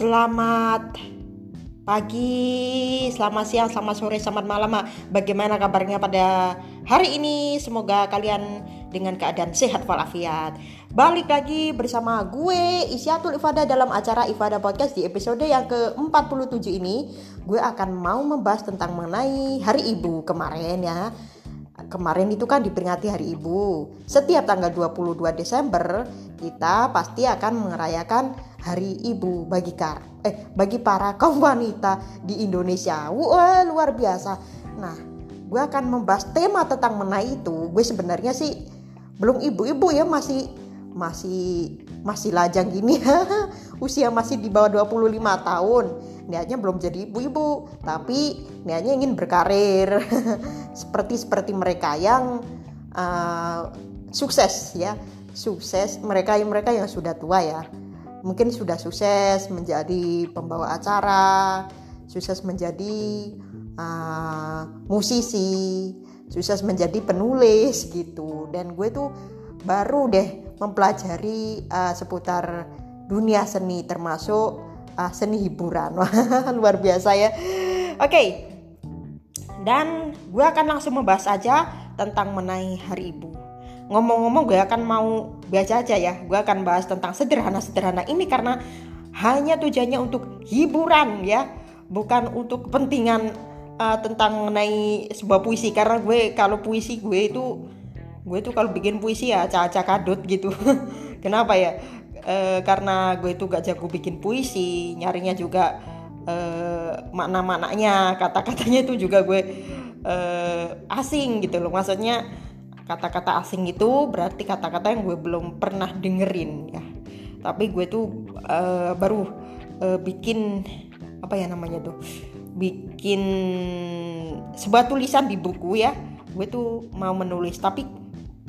Selamat pagi, selamat siang, selamat sore, selamat malam. Bagaimana kabarnya pada hari ini? Semoga kalian dengan keadaan sehat walafiat. Balik lagi bersama gue Isyatul Ifada dalam acara Ifada Podcast di episode yang ke-47 ini. Gue akan mau membahas tentang mengenai Hari Ibu kemarin ya kemarin itu kan diperingati Hari Ibu. Setiap tanggal 22 Desember kita pasti akan merayakan Hari Ibu bagi kar eh bagi para kaum wanita di Indonesia. Wah, luar biasa. Nah, gue akan membahas tema tentang menai itu. Gue sebenarnya sih belum ibu-ibu ya masih masih masih lajang gini usia masih di bawah 25 tahun niatnya belum jadi ibu-ibu tapi niatnya ingin berkarir. Seperti seperti mereka yang uh, sukses ya. Sukses mereka mereka yang sudah tua ya. Mungkin sudah sukses menjadi pembawa acara sukses menjadi uh, musisi sukses menjadi penulis gitu. Dan gue tuh baru deh mempelajari uh, seputar dunia seni termasuk uh, seni hiburan. Luar biasa ya. Oke. Okay. Dan gue akan langsung membahas aja tentang menai hari ibu. Ngomong-ngomong gue akan mau baca aja ya. Gue akan bahas tentang sederhana-sederhana ini karena hanya tujuannya untuk hiburan ya, bukan untuk kepentingan uh, tentang mengenai sebuah puisi karena gue kalau puisi gue itu gue tuh kalau bikin puisi ya caca kadut gitu kenapa ya e, karena gue itu gak jago bikin puisi nyarinya juga e, makna-maknanya kata-katanya itu juga gue e, asing gitu loh. Maksudnya kata-kata asing itu berarti kata-kata yang gue belum pernah dengerin ya. Tapi gue tuh baru bikin apa ya namanya tuh bikin sebuah tulisan di buku ya. Gue tuh mau menulis tapi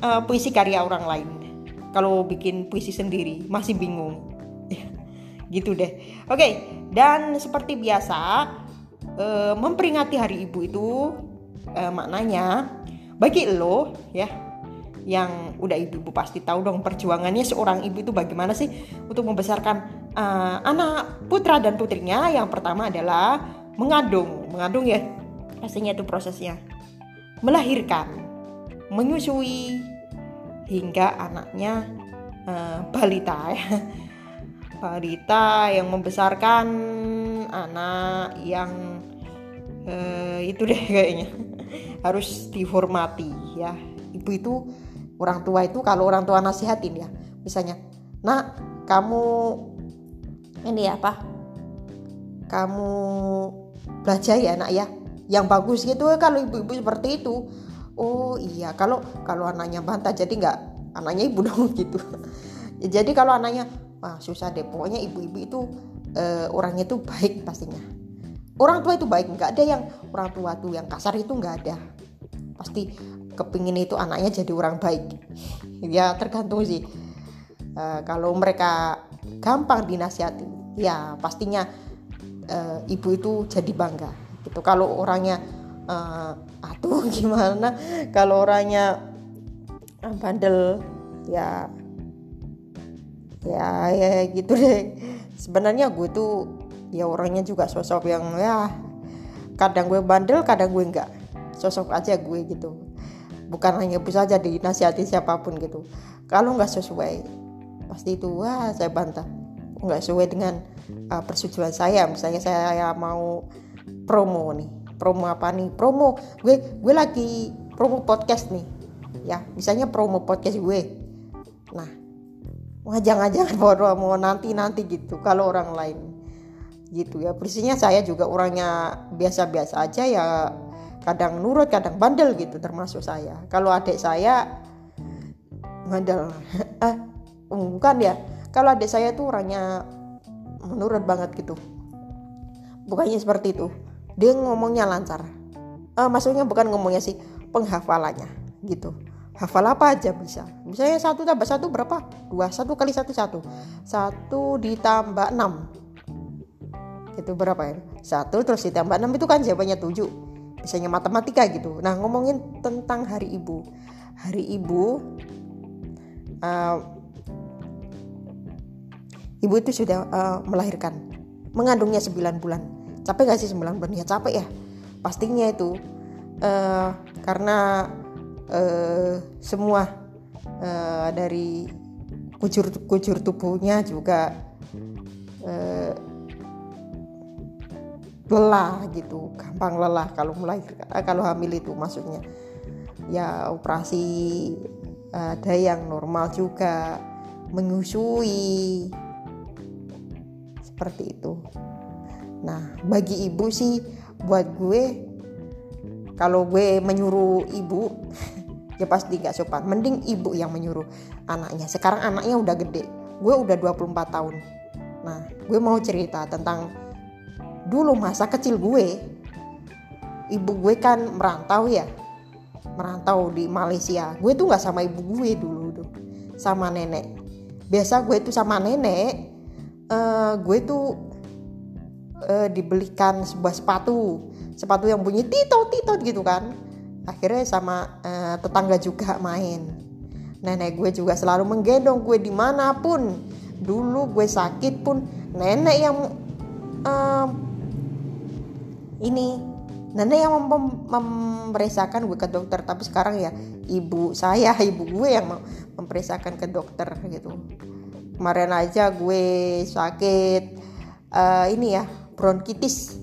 uh, puisi karya orang lain kalau bikin puisi sendiri masih bingung. Gitu deh. Oke dan seperti biasa uh, memperingati hari ibu itu uh, maknanya bagi lo ya yang udah ibu-ibu pasti tahu dong perjuangannya seorang ibu itu bagaimana sih untuk membesarkan uh, anak putra dan putrinya. Yang pertama adalah mengandung mengandung ya pastinya itu prosesnya. Melahirkan menyusui hingga anaknya uh, balita ya. Balita yang membesarkan anak yang uh, itu deh kayaknya. Harus dihormati ya. Ibu itu orang tua itu kalau orang tua nasihatin ya. Misalnya nak kamu ini apa? Kamu belajar ya nak ya? Yang bagus gitu kalau ibu-ibu seperti itu oh iya. Kalau kalau anaknya bantah jadi nggak anaknya ibu dong gitu. Jadi kalau anaknya wah susah deh. Pokoknya ibu-ibu itu uh, orangnya itu baik pastinya. Orang tua itu baik nggak ada yang orang tua tuh yang kasar itu nggak ada. Pasti kepingin itu anaknya jadi orang baik. Ya tergantung sih. Uh, kalau mereka gampang dinasihati ya pastinya uh, ibu itu jadi bangga gitu. Kalau orangnya uh, atuh gimana? Kalau orangnya bandel ya ya ya gitu deh. Sebenarnya gue tuh ya orangnya juga sosok yang ya kadang gue bandel kadang gue enggak. Sosok aja gue gitu. Bukan hanya bisa jadi nasihati siapa pun gitu. Kalau nggak sesuai pasti itu wah saya bantah. Nggak sesuai dengan uh, persetujuan saya. Misalnya saya mau promo nih promo apa nih? Promo gue gue lagi promo podcast nih. Ya misalnya promo podcast gue. Nah wah jangan-jangan baru mau nanti nanti gitu kalau orang lain. Gitu ya persisnya saya juga orangnya biasa-biasa aja ya kadang nurut kadang bandel gitu termasuk saya. Kalau adik saya bandel. Eh bukan ya. Kalau adik saya tuh orangnya menurut banget gitu. Bukannya seperti itu dia ngomongnya lancar. Uh, maksudnya bukan ngomongnya sih penghafalannya gitu. Hafal apa aja bisa. Misalnya satu tambah satu berapa? Dua satu kali satu satu. Satu ditambah enam. Itu berapa ya? Satu terus ditambah enam itu kan jawabannya tujuh. Misalnya matematika gitu. Nah ngomongin tentang hari ibu. Hari ibu uh, ibu itu sudah uh, melahirkan. Mengandungnya 9 bulan capek gak sih 9 bulan ya capek ya. Pastinya itu uh, karena uh, semua uh, dari kujur-kujur tubuhnya juga uh, lelah gitu. Gampang lelah kalau mulai kalau hamil itu maksudnya. Ya operasi ada yang normal juga menyusui seperti itu nah bagi ibu sih buat gue kalau gue menyuruh ibu ya pasti gak sopan. Mending ibu yang menyuruh anaknya. Sekarang anaknya udah gede. Gue udah 24 tahun. Nah gue mau cerita tentang dulu masa kecil gue. Ibu gue kan merantau ya. Merantau di Malaysia. Gue tuh nggak sama ibu gue dulu tuh. Sama nenek. Biasa gue tuh sama nenek. Uh, gue tuh uh, dibelikan sebuah sepatu sepatu yang bunyi titot titot gitu kan. Akhirnya sama uh, tetangga juga main. Nenek gue juga selalu menggendong gue di mana pun. Dulu gue sakit pun nenek yang uh, ini nenek yang mem gue ke dokter. Tapi sekarang ya ibu saya ibu gue yang memeriksakan ke dokter gitu. Kemarin aja gue sakit uh, ini ya bronkitis.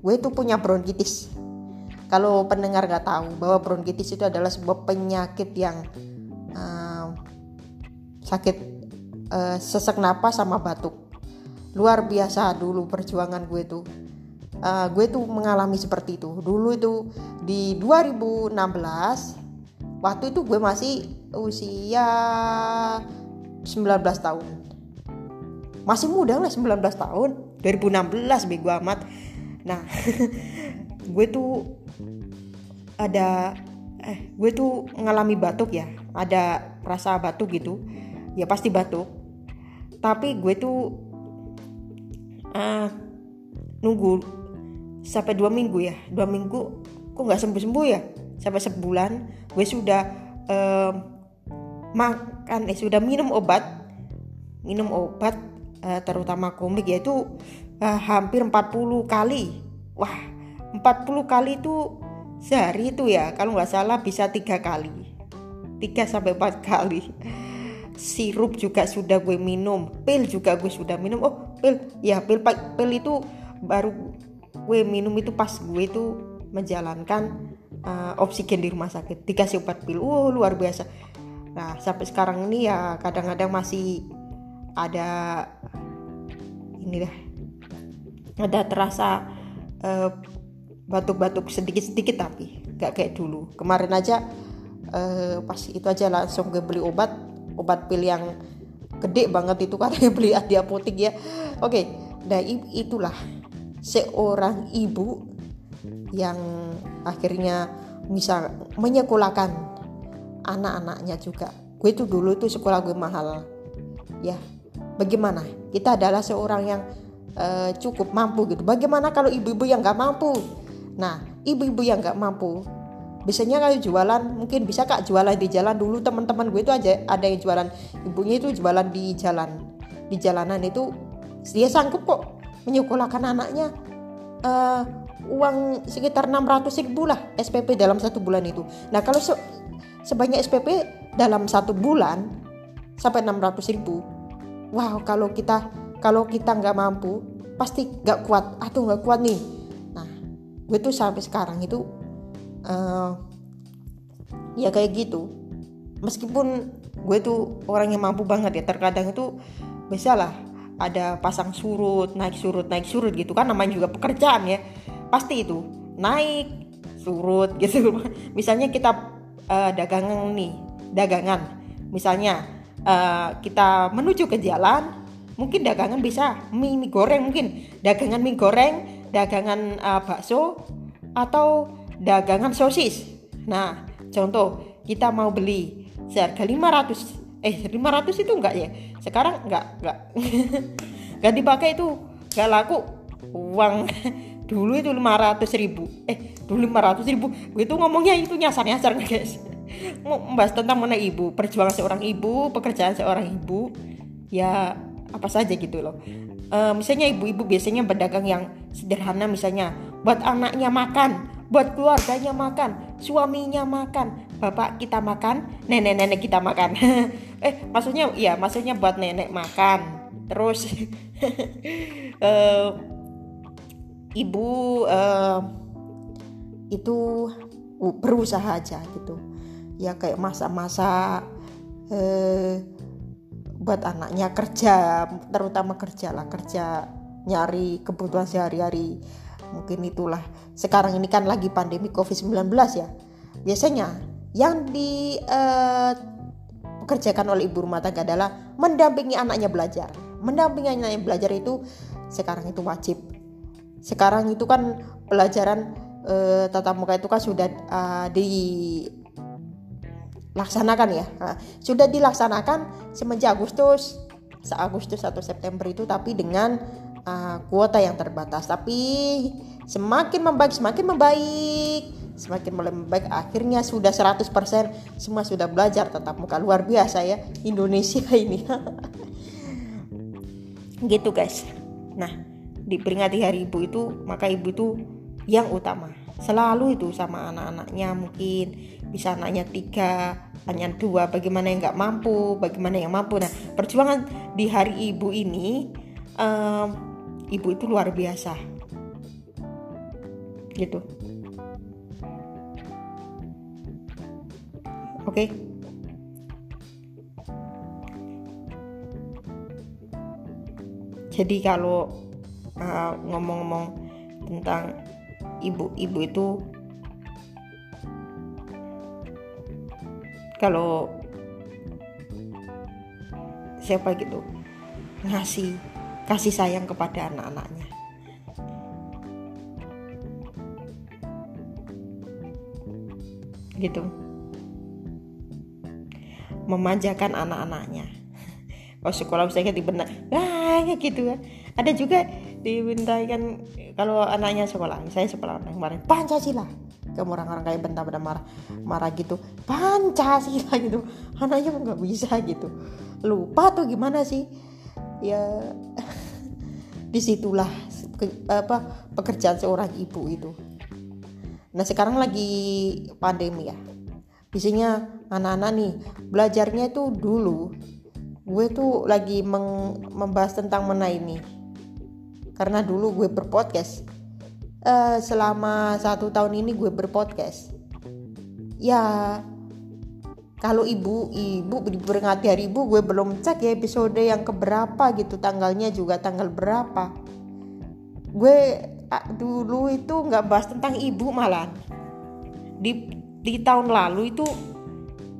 Gue tuh punya bronkitis. Kalau pendengar nggak tahu bahwa bronkitis itu adalah sebuah penyakit yang uh, sakit uh, sesak napas sama batuk. Luar biasa dulu perjuangan gue tuh. Uh, gue tuh mengalami seperti itu. Dulu itu di 2016 waktu itu gue masih usia 19 tahun. Masih muda lah 19 tahun 2016 bego amat. Nah gue tuh ada eh gue tuh mengalami batuk ya. Ada rasa batuk gitu. Ya pasti batuk. Tapi gue tuh uh, nunggu sampai dua minggu ya. Dua minggu kok nggak sembuh sembuh ya? Sampai sebulan gue sudah um, makan eh sudah minum obat. Minum obat uh, terutama komik yaitu uh, hampir 40 kali. Wah 40 kali itu sehari itu ya kalau nggak salah bisa tiga kali. Tiga sampai empat kali. Sirup juga sudah gue minum pil juga gue sudah minum. Oh pil ya pil pil itu baru gue minum itu pas gue itu menjalankan uh, oksigen di rumah sakit. Dikasih obat pil wow luar biasa. Nah sampai sekarang ini ya kadang-kadang masih ada ini dah ada terasa uh, batuk-batuk sedikit-sedikit tapi nggak kayak dulu. Kemarin aja uh, pas itu aja langsung gue beli obat obat pil yang gede banget itu katanya beli di apotek ya. Oke okay, nah itulah seorang ibu yang akhirnya bisa menyekolahkan anak-anaknya juga. Gue itu dulu itu sekolah gue mahal ya bagaimana? Kita adalah seorang yang uh, cukup mampu gitu. Bagaimana kalau ibu-ibu yang nggak mampu? Nah ibu-ibu yang nggak mampu biasanya kalau jualan mungkin bisa kak jualan di jalan dulu. Teman-teman gue itu aja ada yang jualan. Ibunya itu jualan di jalan di jalanan itu dia sanggup kok menyekolahkan anaknya uh, uang sekitar 600 ribu lah SPP dalam satu bulan itu. Nah kalau se sebanyak SPP dalam satu bulan sampai 600 ribu, wow kalau kita kalau kita nggak mampu pasti nggak kuat atau nggak kuat nih. Nah gue tuh sampai sekarang itu uh, ya kayak gitu. Meskipun gue tuh orang yang mampu banget ya terkadang itu bisa lah ada pasang surut naik surut naik surut gitu kan namanya juga pekerjaan ya pasti itu naik surut gitu misalnya kita uh, dagangan nih dagangan misalnya uh, kita menuju ke jalan mungkin dagangan bisa mie, mie goreng mungkin. Dagangan mie goreng dagangan uh, bakso atau dagangan sosis. Nah contoh kita mau beli seharga 500 eh 500 itu enggak ya? Sekarang enggak enggak. Enggak dipakai itu enggak laku. Uang dulu itu 500 ribu. Eh dulu 500 ribu. Itu ngomongnya itu nyasar-nyasar guys membahas tentang mana ibu perjuangan seorang ibu pekerjaan seorang ibu ya apa saja gitu loh. Uh, misalnya ibu-ibu biasanya berdagang yang sederhana misalnya buat anaknya makan buat keluarganya makan suaminya makan bapak kita makan nenek-nenek kita makan. Eh maksudnya ya maksudnya buat nenek makan. Terus uh, ibu uh, itu berusaha aja gitu ya kayak masa-masa eh, buat anaknya kerja terutama kerja lah kerja nyari kebutuhan sehari-hari. Mungkin itulah. Sekarang ini kan lagi pandemi covid-19 ya. Biasanya yang dipekerjakan eh, oleh ibu rumah tangga adalah mendampingi anaknya belajar. Mendampingi anaknya belajar itu sekarang itu wajib. Sekarang itu kan pelajaran uh, tatap muka itu kan sudah uh, di laksanakan ya. Nah, sudah dilaksanakan semenjak Agustus Agustus atau September itu tapi dengan uh, kuota yang terbatas. Tapi semakin membaik semakin membaik. Semakin mulai membaik akhirnya sudah 100% semua sudah belajar tatap muka. Luar biasa ya Indonesia ini. Gitu guys. Nah diperingati hari ibu itu maka ibu itu yang utama selalu itu sama anak-anaknya mungkin. Bisa anaknya tiga hanya dua bagaimana yang nggak mampu bagaimana yang mampu. Nah perjuangan di hari ibu ini um, ibu itu luar biasa. Gitu. Oke? Okay? jadi kalau uh, ngomong-ngomong tentang ibu-ibu itu kalau siapa gitu ngasih kasih sayang kepada anak-anaknya. Gitu. Memanjakan anak-anaknya. Kalau sekolah misalnya dibenar ah gitu kan. Ada juga dimintai kan kalau anaknya sekolah saya sekolah kemarin Pancasila. Kamu orang-orang kayak bentar pada marah marah gitu. Pancasila gitu. Anaknya nggak bisa gitu. Lupa tuh gimana sih? Ya di situlah ke, apa pekerjaan seorang ibu itu. Nah sekarang lagi pandemi ya. Biasanya anak-anak nih belajarnya itu dulu gue tuh lagi membahas tentang mana ini karena dulu gue berpodcast. Uh, selama satu tahun ini gue berpodcast. Ya kalau ibu ibu diperingati hari ibu gue belum cek ya episode yang keberapa gitu tanggalnya juga tanggal berapa. Gue dulu itu nggak bahas tentang ibu malah. Di di tahun lalu itu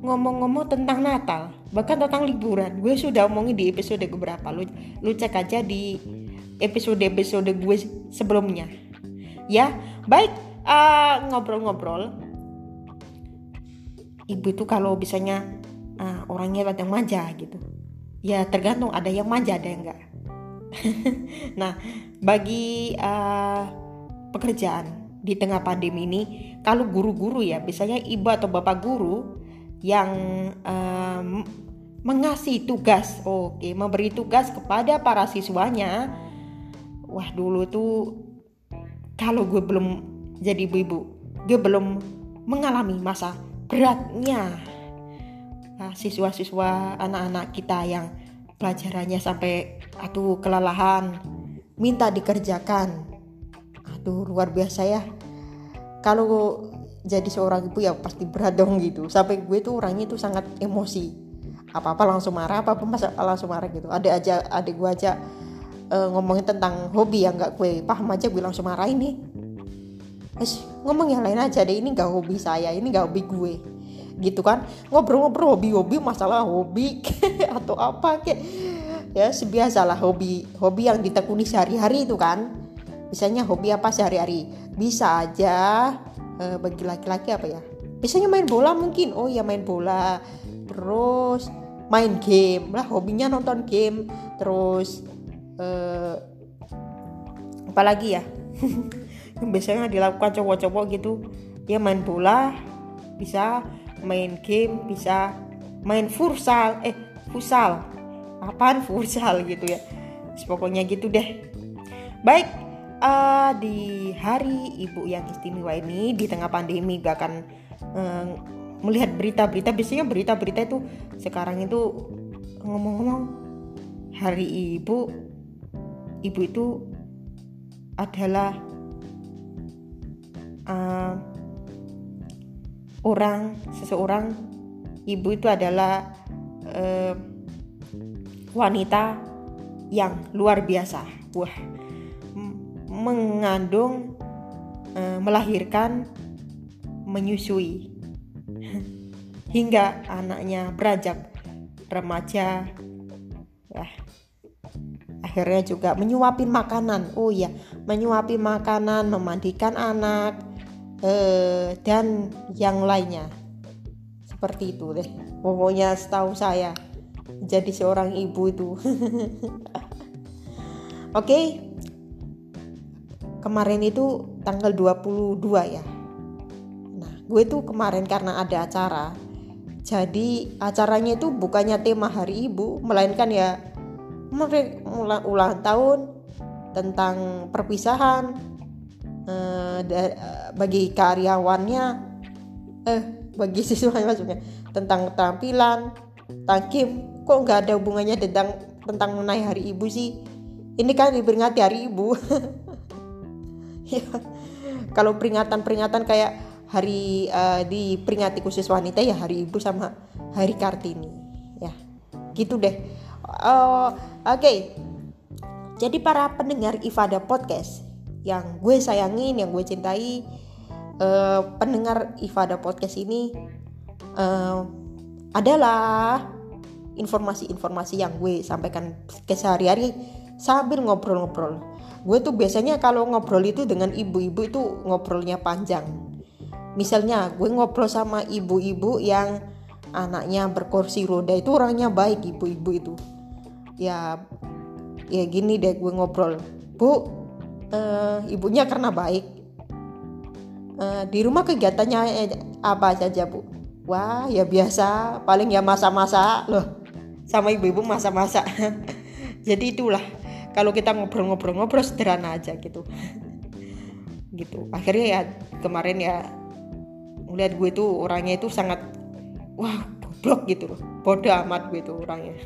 ngomong-ngomong tentang Natal bahkan tentang liburan. Gue sudah omongin di episode keberapa. Lu lu cek aja di episode-episode gue sebelumnya. Ya, baik uh, ngobrol-ngobrol. Ibu itu kalau bisanya uh, orangnya yang manja gitu. Ya tergantung ada yang manja ada yang enggak. nah, bagi uh, pekerjaan di tengah pandemi ini, kalau guru-guru ya, biasanya ibu atau bapak guru yang um, mengasih tugas, oke, okay, memberi tugas kepada para siswanya wah dulu tuh kalau gue belum jadi ibu-ibu gue belum mengalami masa beratnya. Nah, siswa-siswa anak-anak kita yang pelajarannya sampai aduh kelelahan minta dikerjakan. Aduh luar biasa ya. Kalau jadi seorang ibu ya pasti berat dong gitu. Sampai gue tuh orangnya tuh sangat emosi. Apa apa langsung marah apa apa langsung marah gitu. Ada aja adik gue aja uh, ngomongin tentang hobi yang nggak gue paham aja gue langsung marah ini Eish, ngomong yang lain aja deh. Ini gak hobi saya ini gak hobi gue. Gitu kan? Ngobrol-ngobrol hobi-hobi masalah hobi atau apa kayak ya sebiasalah hobi hobi yang ditekuni sehari-hari itu kan. Misalnya hobi apa sehari-hari? Bisa aja uh, bagi laki-laki apa ya? Biasanya main bola mungkin. Oh ya main bola. Terus main game lah hobinya nonton game. Terus uh, apalagi ya? Yang biasanya dilakukan cowok-cowok gitu. Dia main bola bisa main game bisa main futsal. Eh futsal. Apaan futsal gitu ya? Pokoknya gitu deh. Baik uh, di hari ibu yang istimewa ini di tengah pandemi gak uh, melihat berita-berita. Biasanya berita-berita itu sekarang itu ngomong-ngomong hari ibu ibu itu adalah uh, orang seseorang ibu itu adalah uh, wanita yang luar biasa. Wah mengandung uh, melahirkan menyusui. Hingga anaknya beranjak remaja. Wah akhirnya juga menyuapin makanan. Oh ya menyuapi makanan memandikan anak eh, dan yang lainnya. Seperti itu deh. Pokoknya setahu saya jadi seorang ibu itu. Oke. Kemarin itu tanggal 22 ya. Nah gue tuh kemarin karena ada acara jadi acaranya itu bukannya tema hari ibu melainkan ya ulang tahun tentang perpisahan eh, bagi karyawannya eh bagi siswanya maksudnya tentang keterampilan tangkim kok nggak ada hubungannya tentang tentang mengenai hari ibu sih? Ini kan diperingati hari ibu. Ya kalau peringatan-peringatan kayak hari uh, diperingati khusus wanita ya hari ibu sama hari kartini. Ya gitu deh uh, Oke, okay. jadi para pendengar Ifada Podcast yang gue sayangin, yang gue cintai, uh, pendengar Ifada Podcast ini uh, adalah informasi-informasi yang gue sampaikan ke sehari-hari sambil ngobrol-ngobrol. Gue tuh biasanya kalau ngobrol itu dengan ibu-ibu itu ngobrolnya panjang. Misalnya gue ngobrol sama ibu-ibu yang anaknya berkursi roda itu orangnya baik ibu-ibu itu ya ya gini deh gue ngobrol. Bu uh, ibunya karena baik. Uh, di rumah kegiatannya apa saja bu? Wah ya biasa. Paling ya masa-masa loh. Sama ibu-ibu masa-masa jadi itulah. Kalau kita ngobrol-ngobrol-ngobrol sederhana aja gitu. Gitu. Akhirnya ya kemarin ya melihat gue tuh orangnya itu sangat wah goblok gitu loh bodoh amat gue tuh orangnya.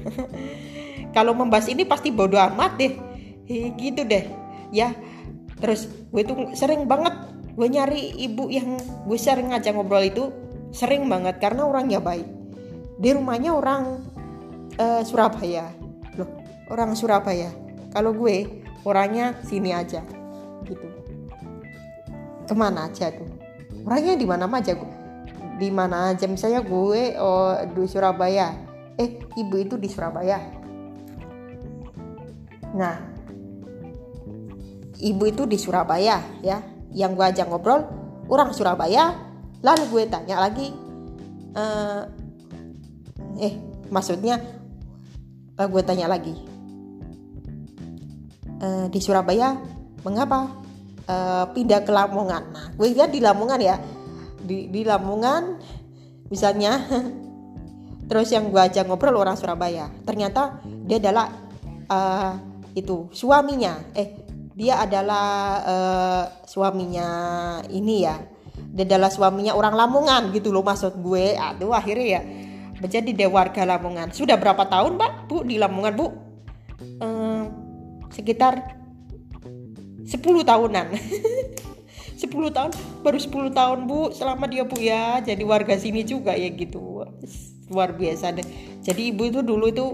Kalau membahas ini pasti bodoh amat deh. Gitu deh. Ya terus gue tuh sering banget gue nyari ibu yang gue sering ngajak ngobrol itu sering banget karena orangnya baik. Di rumahnya orang uh, Surabaya. Loh orang Surabaya. Kalau gue orangnya sini aja. Gitu. Ke mana aja tuh? Orangnya di mana aja gue di mana aja misalnya gue oh, di Surabaya eh ibu itu di Surabaya Nah, ibu itu di Surabaya ya. Yang gue ajak ngobrol orang Surabaya. Lalu gue tanya lagi, uh, eh maksudnya uh, gue tanya lagi uh, di Surabaya mengapa uh, pindah ke Lamongan? Nah, gue lihat di Lamongan ya, di, di Lamongan misalnya. Terus yang gue ajak ngobrol orang Surabaya, ternyata dia adalah uh, itu suaminya. Eh dia adalah uh, suaminya ini ya. Dia adalah suaminya orang Lamongan gitu loh maksud gue. Aduh akhirnya ya menjadi dia warga Lamongan. Sudah berapa tahun mbak bu di Lamongan bu? Uh, sekitar 10 tahunan 10 tahun baru 10 tahun bu selama dia bu ya jadi warga sini juga ya gitu. Luar biasa deh. Jadi ibu itu dulu itu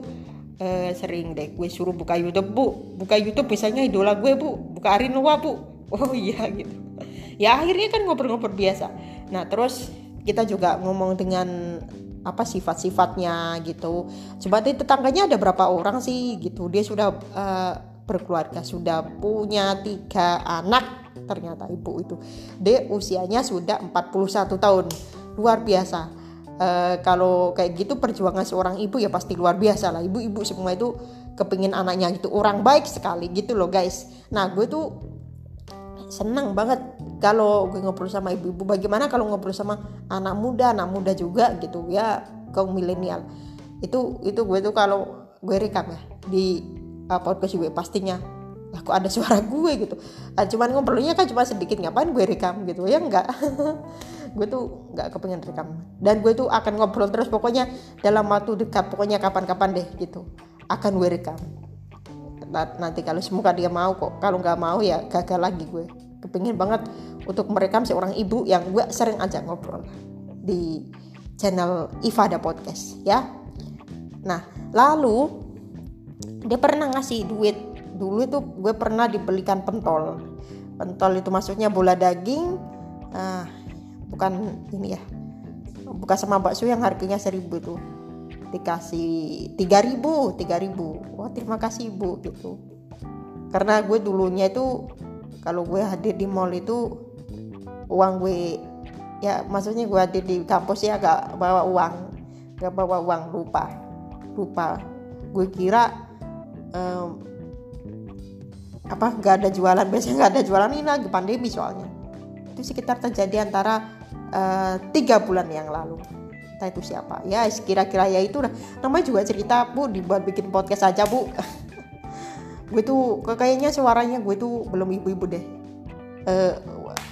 uh, sering deh gue suruh buka YouTube bu. Buka YouTube misalnya idola gue bu buka Arin Noah bu. Oh iya gitu. Ya akhirnya kan ngobrol-ngobrol biasa. Nah terus kita juga ngomong dengan apa sifat-sifatnya gitu. Coba tetangganya ada berapa orang sih gitu. Dia sudah uh, berkeluarga sudah punya tiga anak ternyata ibu itu. Dia usianya sudah 41 tahun. Luar biasa. Uh, kalau kayak gitu perjuangan seorang ibu ya pasti luar biasa lah. Ibu-ibu semua itu kepingin anaknya gitu. Orang baik sekali gitu loh guys. Nah gue tuh senang banget kalau gue ngobrol sama ibu-ibu. Bagaimana kalau ngobrol sama anak muda? Anak muda juga gitu ya kaum milenial. Itu itu gue tuh kalau gue rekam ya di uh, podcast gue pastinya lah kok ada suara gue gitu? Nah, cuman ngobrolnya kan cuma sedikit ngapain gue rekam gitu? Ya enggak. Gue tuh nggak kepengen rekam. Dan gue tuh akan ngobrol terus pokoknya dalam waktu dekat pokoknya kapan-kapan deh gitu akan gue rekam. Nanti kalau semoga dia mau kok. Kalau nggak mau ya gagal lagi gue. Kepingin banget untuk merekam seorang ibu yang gue sering ajak ngobrol di channel Ifada Podcast ya. Nah lalu dia pernah ngasih duit dulu itu gue pernah dibelikan pentol. Pentol itu maksudnya bola daging uh, bukan ini ya bukan sama bakso yang harganya seribu itu. Dikasih tiga ribu tiga ribu. Wah terima kasih ibu gitu. Karena gue dulunya itu kalau gue hadir di mall itu uang gue ya maksudnya gue hadir di kampus ya gak bawa uang gak bawa uang lupa lupa. Gue kira um, apa nggak ada jualan. Biasanya nggak ada jualan ini lagi pandemi soalnya. Itu sekitar terjadi antara uh, tiga bulan yang lalu. Entah itu siapa. Ya kira-kira ya itu lah namanya juga cerita bu dibuat bikin podcast aja bu. Gue tuh kayaknya suaranya gue tuh belum ibu-ibu deh. Uh,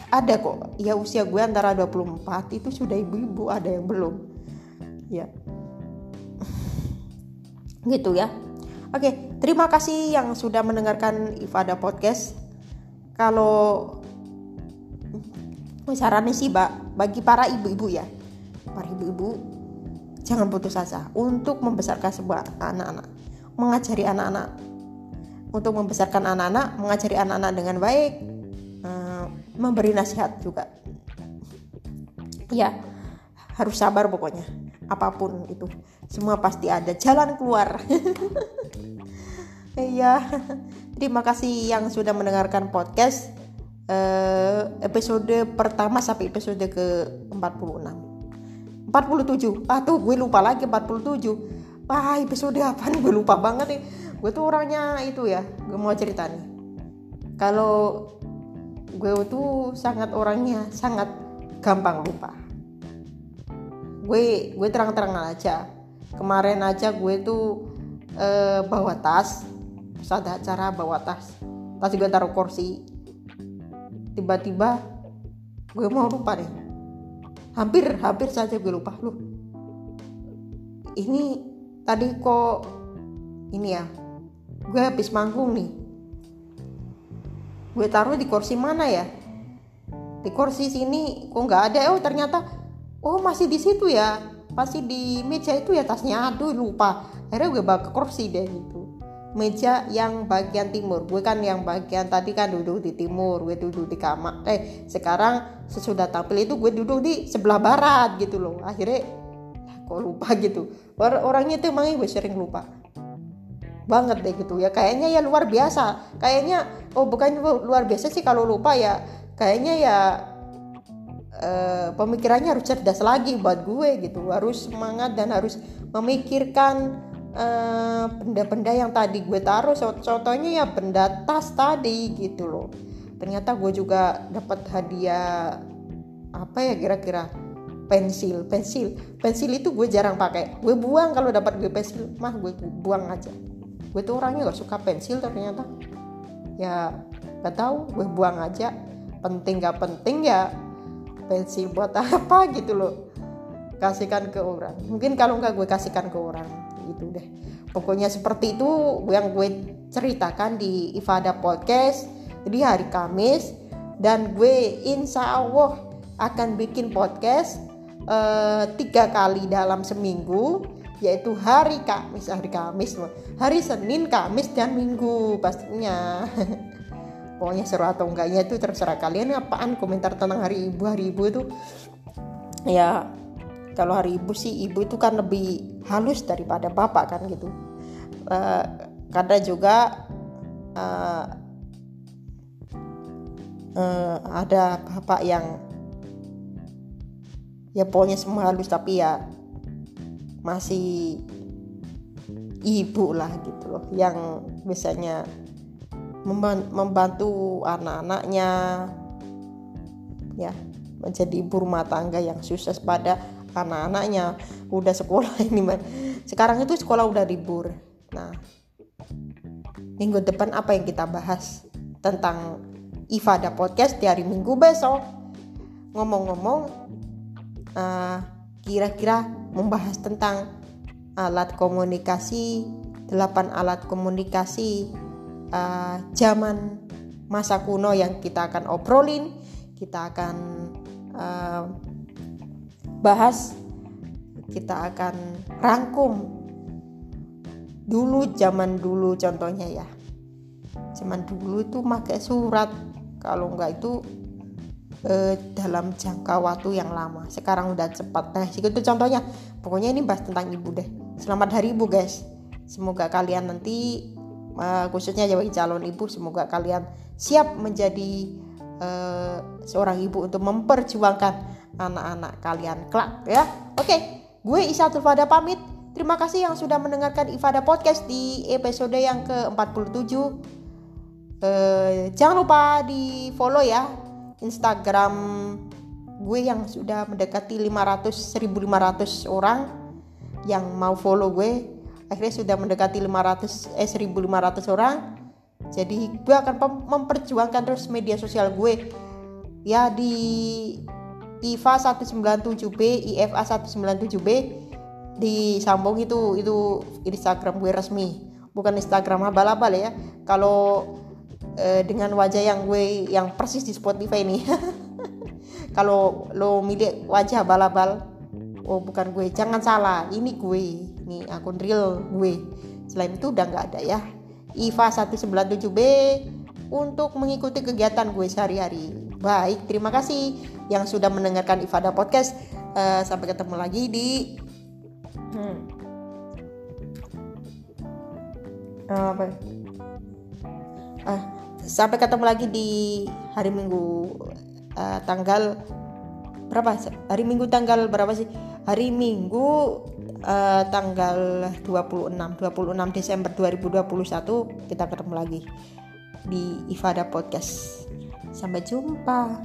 ada kok. Ya usia gue antara 24 itu sudah ibu-ibu ada yang belum. Ya. Gitu ya Oke, terima kasih yang sudah mendengarkan Ifada Podcast. Kalau sarannya sih, Mbak, bagi para ibu-ibu ya, para ibu-ibu jangan putus asa untuk membesarkan sebuah anak-anak, mengajari anak-anak, untuk membesarkan anak-anak, mengajari anak-anak dengan baik, eh, memberi nasihat juga. Ya, harus sabar pokoknya, apa pun itu, semua pasti ada jalan keluar. Iya. Terima kasih yang sudah mendengarkan podcast uh, episode pertama sampai episode ke 46. 47. Ah tuh gue lupa lagi 47. Wah, episode apa nih? Gue lupa banget nih. Gue tuh orangnya itu ya, gue mau cerita nih. Kalau gue tuh sangat orangnya sangat gampang lupa. Gue gue terang-terangan aja. Kemarin aja gue tuh uh, bawa tas. Saat acara bawa tas. Tas juga taruh kursi. Tiba-tiba gue mau lupa deh. Hampir hampir saja gue lupa. Lu ini tadi kok ini ya? Gue habis manggung nih. Gue taruh di kursi mana ya? Di kursi sini kok nggak ada? Oh ternyata oh masih di situ ya? Masih di meja itu ya tasnya? Aduh lupa. Akhirnya gue bawa ke kursi deh gitu. Meja yang bagian timur. Gue kan yang bagian tadi kan duduk di timur gue duduk di kamar eh sekarang sesudah tampil itu gue duduk di sebelah barat gitu loh. Akhirnya kok lupa? gitu. Or orangnya itu emangnya gue sering lupa. Banget deh gitu ya. Kayaknya ya luar biasa. Kayaknya oh bukan luar biasa sih kalau lupa ya. Kayaknya ya uh, pemikirannya harus cerdas lagi buat gue gitu. Harus semangat dan harus memikirkan Eh, benda-benda uh, yang tadi gue taruh. Contohnya ya benda tas tadi gitu loh. Ternyata gue juga dapat hadiah apa ya kira-kira? Pensil pensil. Pensil itu gue jarang pakai. Gue buang kalau dapat gue pensil. Mah gue buang aja. Gue tuh orangnya gak suka pensil ternyata. Ya gak tahu. Gue buang aja. Penting gak penting ya pensil buat apa gitu loh. Kasihkan ke orang. Mungkin kalau nggak gue kasihkan ke orang. Gitu deh. Pokoknya seperti itu yang gue ceritakan di Ifada Podcast di hari Kamis. Dan gue insya Allah akan bikin podcast uh, tiga kali dalam seminggu yaitu hari Kamis. Hari Kamis loh. Hari Senin Kamis dan Minggu pastinya pokoknya seru atau enggaknya itu terserah kalian apaan komentar tentang hari ibu. Hari ibu itu ya kalau hari ibu sih ibu itu kan lebih halus daripada bapak kan gitu. Uh, karena juga uh, uh, ada bapak yang ya pokoknya semua halus tapi ya masih ibu lah gitu loh. Yang biasanya membantu anak-anaknya ya menjadi ibu rumah tangga yang sukses pada anak-anaknya. Udah sekolah ini man sekarang itu sekolah udah libur. Nah minggu depan apa yang kita bahas tentang Ifada Podcast di hari Minggu besok. Ngomong-ngomong, uh, kira-kira membahas tentang alat komunikasi, 8 alat komunikasi uh, zaman masa kuno yang kita akan obrolin, kita akan uh, bahas, kita akan rangkum dulu zaman dulu contohnya ya. Zaman dulu itu pakai surat kalau enggak itu eh, dalam jangka waktu yang lama. Sekarang udah cepat. Nah itu contohnya. Pokoknya ini bahas tentang ibu deh. Selamat hari ibu guys. Semoga kalian nanti eh, khususnya bagi calon ibu semoga kalian siap menjadi eh, seorang ibu untuk memperjuangkan anak-anak kalian kelak ya. Oke gue Isatul Fada pamit. Terima kasih yang sudah mendengarkan Ifada Podcast di episode yang ke-47. Eh, jangan lupa di follow ya Instagram gue yang sudah mendekati 500 1500 orang yang mau follow gue akhirnya sudah mendekati 500 eh 1500 orang. Jadi gue akan memperjuangkan terus media sosial gue. Ya di IFA 197B IFA 197B disambung itu itu Instagram gue resmi. Bukan Instagram abal-abal ya. Kalau eh, dengan wajah yang gue yang persis di Spotify ini. Kalau lo milik wajah abal-abal oh bukan gue. Jangan salah ini gue ini akun real gue. Selain itu udah nggak ada ya. IVA 197B untuk mengikuti kegiatan gue sehari-hari. Baik terima kasih yang sudah mendengarkan Ifada Podcast. Uh, sampai ketemu lagi di hmm. uh, apa? Uh, sampai ketemu lagi di hari minggu uh, tanggal berapa? Hari minggu tanggal berapa sih? Hari minggu uh, tanggal 26 26 Desember 2021 kita ketemu lagi di Ifada Podcast. Sampai jumpa